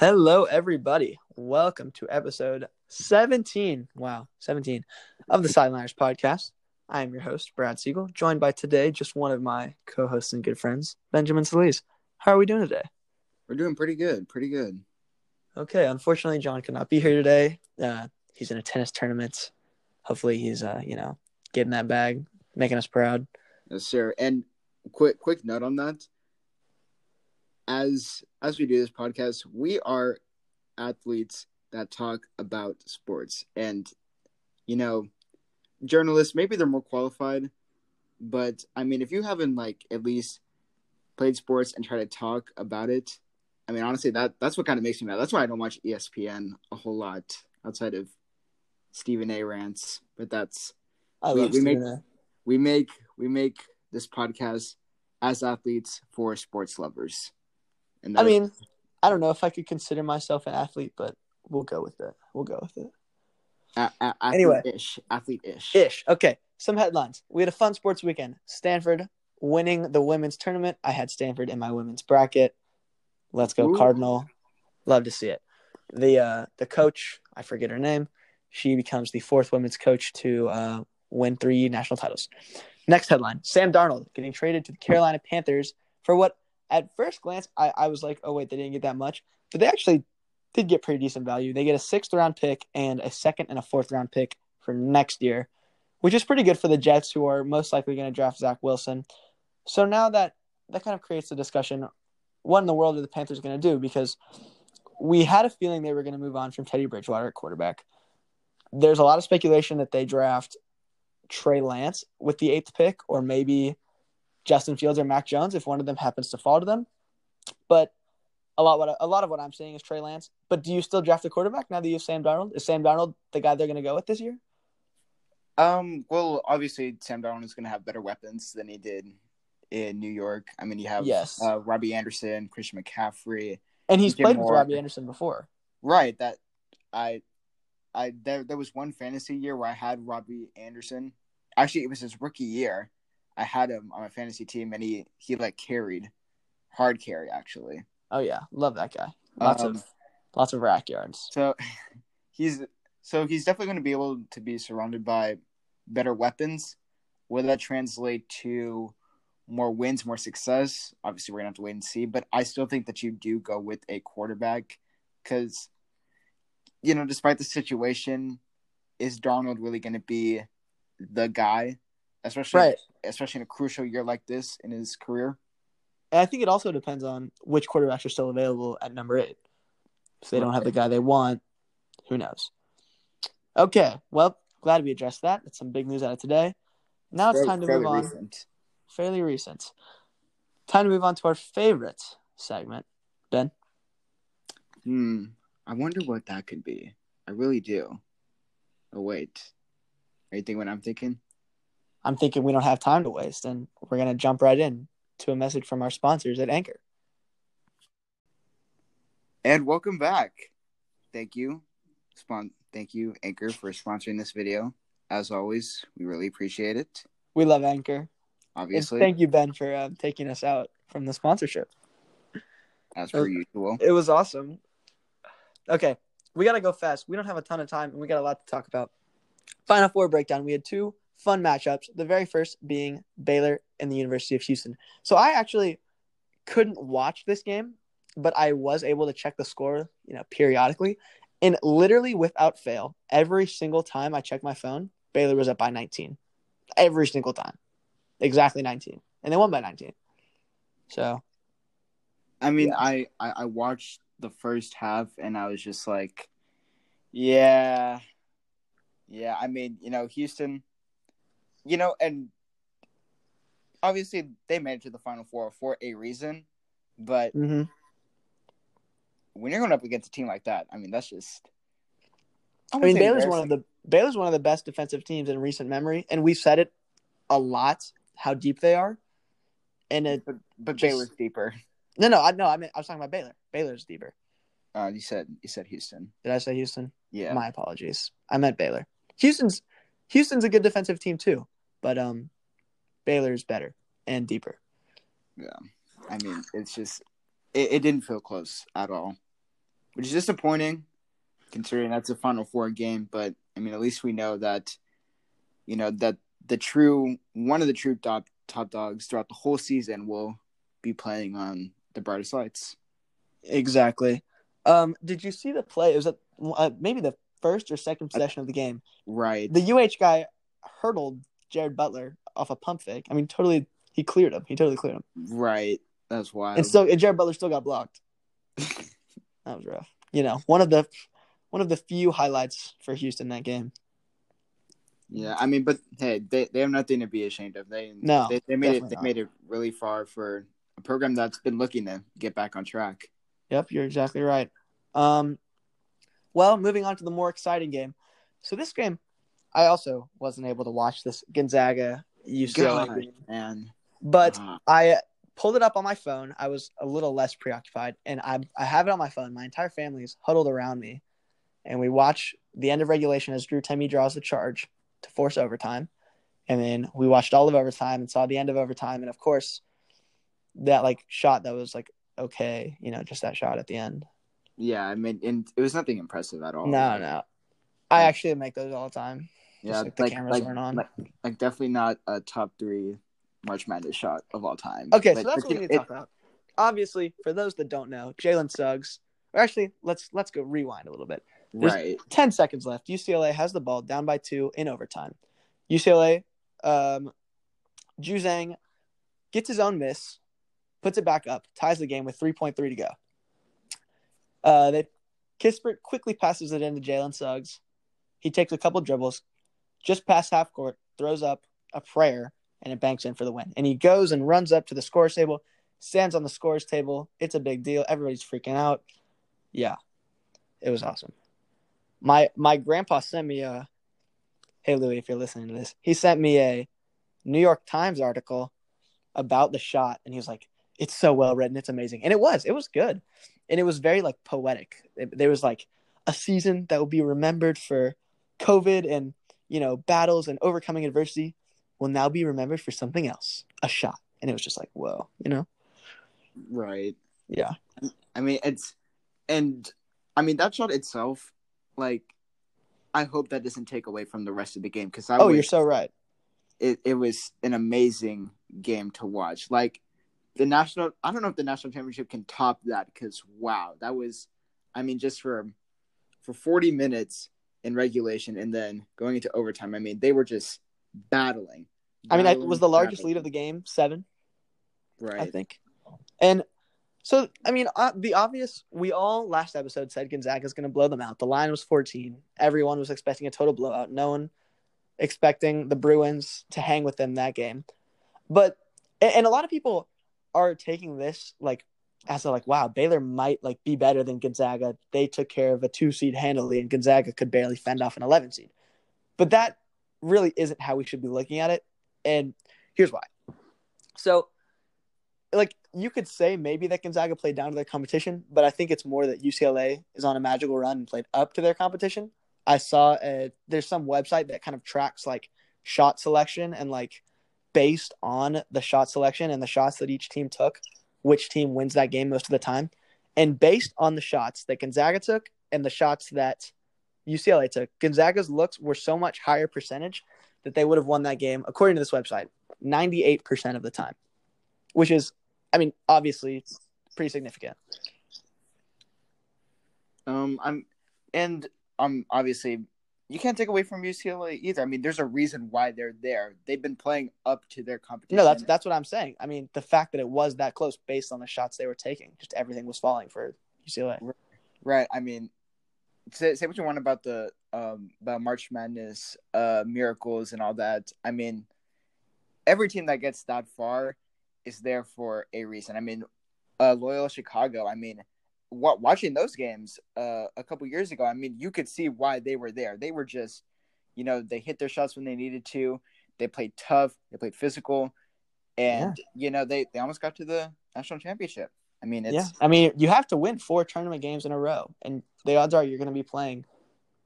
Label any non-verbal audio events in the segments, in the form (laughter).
Hello, everybody. Welcome to episode 17. Wow, 17 of the Sideliners podcast. I am your host, Brad Siegel, joined by today just one of my co hosts and good friends, Benjamin Solis. How are we doing today? We're doing pretty good. Pretty good. Okay, unfortunately, John cannot be here today. Uh, he's in a tennis tournament. Hopefully, he's, uh, you know, getting that bag, making us proud. Yes, sir. And quick, quick note on that. As as we do this podcast, we are athletes that talk about sports, and you know, journalists maybe they're more qualified, but I mean, if you haven't like at least played sports and try to talk about it, I mean, honestly, that that's what kind of makes me mad. That's why I don't watch ESPN a whole lot outside of Stephen A. rants. But that's I We- love we make- A. we make we make this podcast as athletes for sports lovers. And I mean, I don't know if I could consider myself an athlete, but we'll go with it. We'll go with it. a- a- Anyway. athlete-ish, athlete-ish. Ish. Okay. Some headlines. We had a fun sports weekend. Stanford winning the women's tournament. I had Stanford in my women's bracket. Let's go Ooh. Cardinal. Love to see it. The uh the coach, I forget her name. She becomes the fourth women's coach to uh, win three national titles. Next headline: Sam Darnold getting traded to the Carolina Panthers for what, at first glance, I, I was like, oh wait, they didn't get that much, but they actually did get pretty decent value. They get a sixth round pick and a second and a fourth round pick for next year, which is pretty good for the Jets, who are most likely going to draft Zach Wilson. So now that that kind of creates the discussion: what in the world are the Panthers going to do? Because we had a feeling they were going to move on from Teddy Bridgewater at quarterback. There's a lot of speculation that they draft Trey Lance with the eighth pick, or maybe Justin Fields or Mac Jones if one of them happens to fall to them. But a lot what a lot of what I'm seeing is Trey Lance. But do you still draft a quarterback now that you have Sam Darnold? Is Sam Darnold the guy they're going to go with this year? Um. Well, obviously, Sam Darnold is going to have better weapons than he did in New York. I mean, you have Yes. uh, Robbie Anderson, Christian McCaffrey. And he's Jim played with Robbie Anderson before. Right. That I, I there there was one fantasy year where I had Robbie Anderson. Actually, it was his rookie year. I had him on my fantasy team, and he he like carried, hard carry actually. Oh yeah, love that guy. Lots Um, of lots of rack yards. So (laughs) he's so he's definitely going to be able to be surrounded by better weapons. Will that translate to more wins, more success? Obviously, we're gonna have to wait and see. But I still think that you do go with a quarterback because, you know, despite the situation, is Darnold really going to be the guy, especially Right. especially in a crucial year like this in his career? And I think it also depends on which quarterbacks are still available at number eight. If they don't have the guy they want, who knows? Okay, well, glad we addressed that. That's some big news out of today. Now it's time to move on. recent. Fairly recent. Time to move on to our favorite segment. Ben, Hmm. I wonder what that could be. I really do. Oh wait. Are you thinking what I'm thinking? I'm thinking we don't have time to waste, and we're gonna jump right in to a message from our sponsors at Anchor. And welcome back. Thank you. Spon- thank you, Anchor, for sponsoring this video. As always, we really appreciate it. We love Anchor. And Obviously, thank you, Ben, for uh, taking us out from the sponsorship. as per usual. It was awesome. Okay, we got to go fast. We don't have a ton of time, and we got a lot to talk about. Final Four breakdown. We had two fun matchups. The very first being Baylor and the University of Houston. So I actually couldn't watch this game, but I was able to check the score, you know, periodically. And literally without fail, every single time I checked my phone, Baylor was up by 19. Every single time. Exactly 19. And they won by 19. So, I mean, Yeah. I, I I watched the first half and I was just like, yeah, yeah. I mean, you know, Houston, you know, and obviously they made it to the Final Four for a reason, but mhm. when you're going up against a team like that, I mean, that's just. I mean, Baylor's one of the Baylor's one of the best defensive teams in recent memory, and we've said it a lot how deep they are. And it but, but just- Baylor's deeper. no, no, I no, I mean I was talking about Baylor. Baylor's deeper. Uh, you said you said Houston. Did I say Houston? Yeah, My apologies. I meant Baylor. Houston's Houston's a good defensive team too, but um, Baylor is better and deeper. Yeah, I mean, it's just it, it didn't feel close at all. which is disappointing considering that's a Final Four game. But I mean, at least we know that you know that the true one of the true top top dogs throughout the whole season will be playing on the brightest lights. Exactly. Um, did you see the play? It was at, uh, maybe the first or second possession of the game. Right. The UH guy hurdled Jared Butler off a pump fake. I mean, totally, he cleared him. He totally cleared him. Right. That's wild. And still, and Jared Butler still got blocked. (laughs) that was rough. You know, one of the one of the few highlights for Houston that game. Yeah, I mean, but hey, they, they have nothing to be ashamed of. They no, they, they made it they not. made it really far for a program that's been looking to get back on track. Yep, you're exactly right. Um, well, moving on to the more exciting game. So this game, I also wasn't able to watch this Gonzaga UCLA God, game, man. but Uh, I pulled it up on my phone. I was a little less preoccupied, and I I have it on my phone. My entire family is huddled around me, and we watch the end of regulation as Drew Timme draws the charge to force overtime, and then we watched all of overtime and saw the end of overtime, and of course, that like shot that was like okay, you know, just that shot at the end. yeah, I mean, and it was nothing impressive at all. No, no, I actually make those all the time. Yeah, like the cameras weren't on. Like, like definitely not a top three March Madness shot of all time. Okay, so that's what we need to talk about. Obviously, for those that don't know, Jalen Suggs. Or actually, let's let's go rewind a little bit. there's- right. 10 seconds left. UCLA has the ball down by two in overtime. UCLA, um, Juzang gets his own miss, puts it back up, ties the game with 3.3 to go. Uh, they, Kispert quickly passes it into Jalen Suggs. He takes a couple dribbles, just past half court, throws up a prayer, and it banks in for the win. And he goes and runs up to the scores table, stands on the scores table. It's a big deal. Everybody's freaking out. Yeah, it was awesome my my grandpa sent me a hey louis if you're listening to this he sent me a new york times article about the shot and he was like it's so well written it's amazing and it was it was good and it was very like poetic it, there was like a season that will be remembered for covid and you know battles and overcoming adversity will now be remembered for something else a shot and it was just like whoa you know Right. yeah I mean, it's and I mean that shot itself, like, I hope that doesn't take away from the rest of the game because I oh you're so right it it was an amazing game to watch. Like the national, I don't know if the national championship can top that because wow, that was, I mean, just for for 40 minutes in regulation and then going into overtime. I mean, they were just battling. i mean I, was the largest battling. lead of the game seven right? I think. And so, I mean, uh, the obvious, we all last episode said Gonzaga is going to blow them out. The line was 14. Everyone was expecting a total blowout. No one expecting the Bruins to hang with them that game. But, and a lot of people are taking this like as a like, wow, Baylor might like be better than Gonzaga. They took care of a two seed handily, and Gonzaga could barely fend off an 11 seed. But that really isn't how we should be looking at it. And here's why. So, like you could say maybe that Gonzaga played down to their competition, but I think it's more that UCLA is on a magical run and played up to their competition. I saw a, there's some website that kind of tracks like shot selection and like based on the shot selection and the shots that each team took, which team wins that game most of the time. And based on the shots that Gonzaga took and the shots that UCLA took, Gonzaga's looks were so much higher percentage that they would have won that game, according to this website, 98% of the time, which is, I mean, obviously pretty significant. Um, I'm, and I'm obviously, you can't take away from UCLA either. I mean, there's a reason why they're there. They've been playing up to their competition. No, that's that's what I'm saying. I mean, the fact that it was that close based on the shots they were taking, just everything was falling for UCLA. right. I mean, say, say what you want about the um about March Madness, uh, miracles and all that. I mean, every team that gets that far is there for a reason. I mean, uh, Loyola Chicago. I mean, watching those games uh, a couple years ago, I mean, you could see why they were there. They were just, you know, they hit their shots when they needed to. They played tough. They played physical, and you know, they they almost got to the national championship. I mean, it's yeah, I mean, you have to win four tournament games in a row, and the odds are you're going to be playing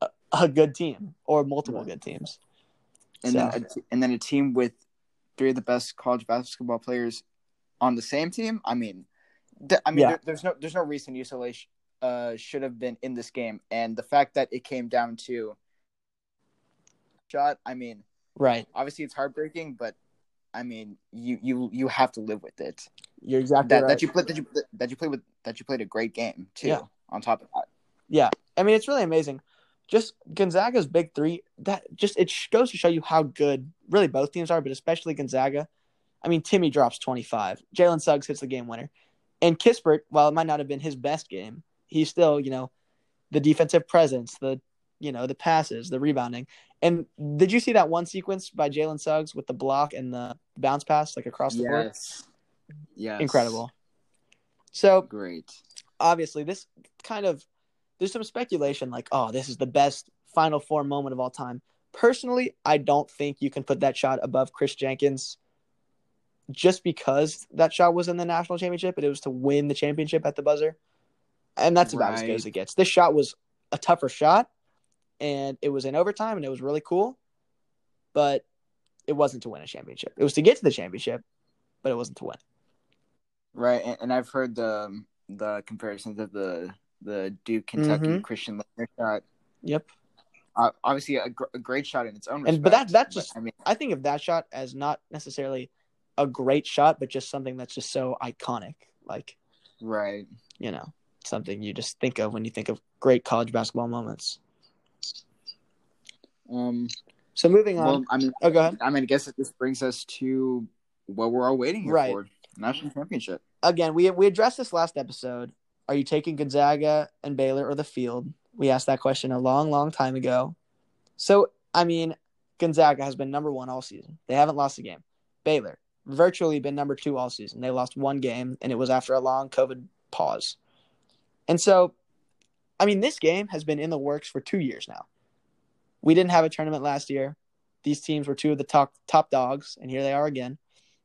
a, a good team or multiple Right. good teams. and So- then a and then a team with three of the best college basketball players on the same team. I mean, I mean, Yeah. there, there's no there's no reason UCLA sh- uh, should have been in this game, and the fact that it came down to shot. I mean, Right. obviously it's heartbreaking, but I mean, you you you have to live with it. You're exactly That right. that you played that you that you played with that you played a great game too. Yeah. On top of that, Yeah, I mean it's really amazing. Just Gonzaga's big three. That just it goes to show you how good really both teams are, but especially Gonzaga. I mean, Timme drops twenty five. Jalen Suggs hits the game winner, and Kispert, while it might not have been his best game, he's still you know the defensive presence, the you know the passes, the rebounding. And did you see that one sequence by Jalen Suggs with the block and the bounce pass like across the board? yes, yes, Incredible. So great. obviously this kind of there's some speculation like oh this is the best final four moment of all time personally i don't think you can put that shot above Kris Jenkins just because that shot was in the national championship but it was to win the championship at the buzzer and that's about as good as it gets this shot was a tougher shot and it was in overtime and it was really cool but it wasn't to win a championship it was to get to the championship but it wasn't to win Right, and, and I've heard the the comparisons of the the Duke Kentucky Mhm. Christian Laettner shot. yep Uh, obviously, a, gr- a great shot in its own. And- but that- that's just- I mean, I think of that shot as not necessarily a great shot, but just something that's just so iconic. Like, right. you know, something you just think of when you think of great college basketball moments. Um. So moving on. Well, I mean, oh, go ahead. I mean, I guess this brings us to what we're all waiting here Right. for: national championship. Again, we we addressed this last episode. Are you taking Gonzaga and Baylor or the field? We asked that question a long, long time ago. So, I mean, Gonzaga has been number one all season. They haven't lost a game. Baylor, virtually been number two all season. They lost one game, and it was after a long COVID pause. And so, I mean, this game has been in the works for two years now. We didn't have a tournament last year. These teams were two of the top top dogs, and here they are again.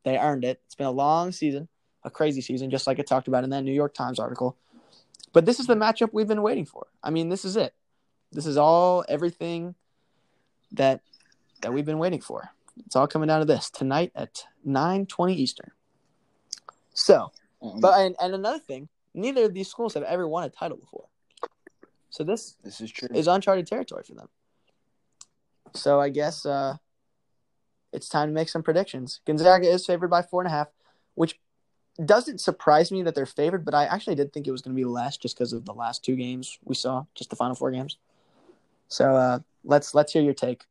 They earned it. It's been a long season, a crazy season, just like I talked about in that New York Times article. But this is the matchup we've been waiting for. I mean, this is it. This is all everything that that we've been waiting for. It's all coming down to this tonight at nine twenty Eastern. So, Um, but and, and another thing, neither of these schools have ever won a title before. So this this is true. is uncharted territory for them. So I guess uh, it's time to make some predictions. Gonzaga is favored by four and a half, which doesn't surprise me that they're favored, but I actually did think it was going to be less just because of the last two games we saw, just the final four games. So uh, let's let's hear your take.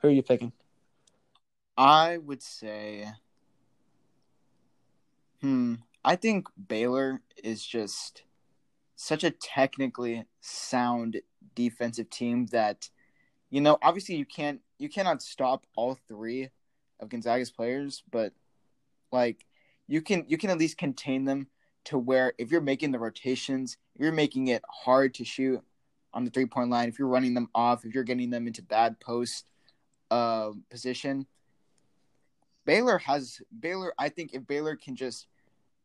Who are you picking? I would say, hmm, I think Baylor is just such a technically sound defensive team that, you know, obviously you can't you cannot stop all three of Gonzaga's players, but like you can you can at least contain them to where if you're making the rotations, if you're making it hard to shoot on the three point line, if you're running them off, if you're getting them into bad post uh, position, Baylor has Baylor. I think if Baylor can just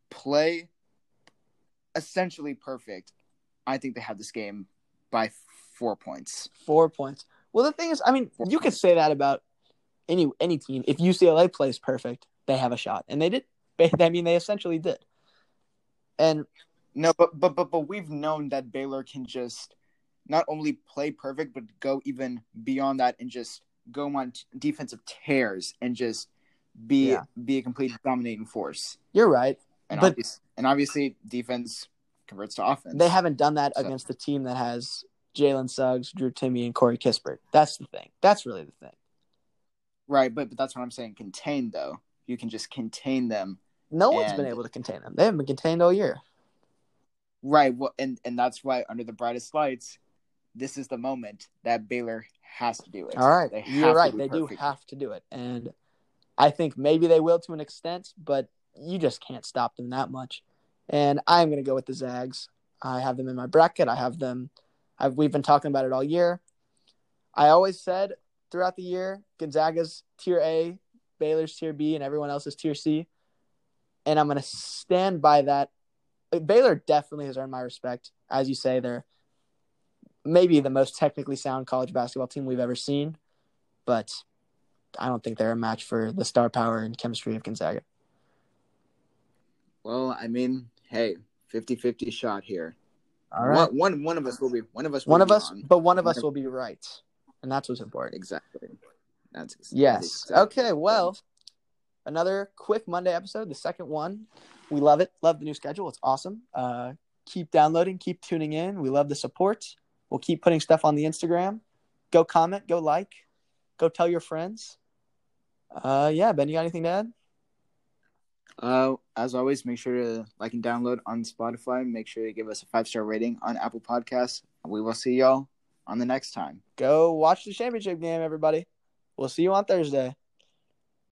play essentially perfect, I think they have this game by four points. Four points. Well, the thing is, I mean, Four you could say that about any any team. If UCLA plays perfect, they have a shot, and they did. (laughs) I mean, they essentially did. And No, but but but but we've known that Baylor can just not only play perfect, but go even beyond that and just go on defensive tears and just be Yeah. be a complete dominating force. you're right. And But- obvious, and obviously defense converts to offense. They haven't done that So- against the team that has Jalen Suggs, Drew Timme, and Corey Kispert. That's the thing. That's really the thing. right, but but that's what I'm saying. Contain though, you can just contain them. No one's been able to contain them. They haven't been contained all year. Right. Well, and and that's why under the brightest lights, this is the moment that Baylor has to do it. All right, They you're right. They do have to do it, and I think maybe they will to an extent, but you just can't stop them that much. And I'm going to go with the Zags. I have them in my bracket. I have them. I've, we've been talking about it all year. I always said throughout the year, Gonzaga's tier A, Baylor's tier B, and everyone else's tier C. And I'm going to stand by that. Baylor definitely has earned my respect. As you say, they're maybe the most technically sound college basketball team we've ever seen, but I don't think they're a match for the star power and chemistry of Gonzaga. Well, I mean, hey, 50-50 shot here. All right. One, one one of us will be one of us. One of us, on. but one of us will be right, and that's what's important. exactly. That's ex- Yes. exactly- Okay. Well, another quick Monday episode, the second one. We love it. Love the new schedule. It's awesome. Uh, keep downloading. Keep tuning in. We love the support. We'll keep putting stuff on the Instagram. Go comment. Go like. Go tell your friends. Uh, yeah. Ben, you got anything to add? Uh, as always, make sure to like and download on Spotify. Make sure to give us a five star rating on Apple Podcasts. We will see y'all on the next time. Go watch the championship game, everybody. We'll see you on Thursday.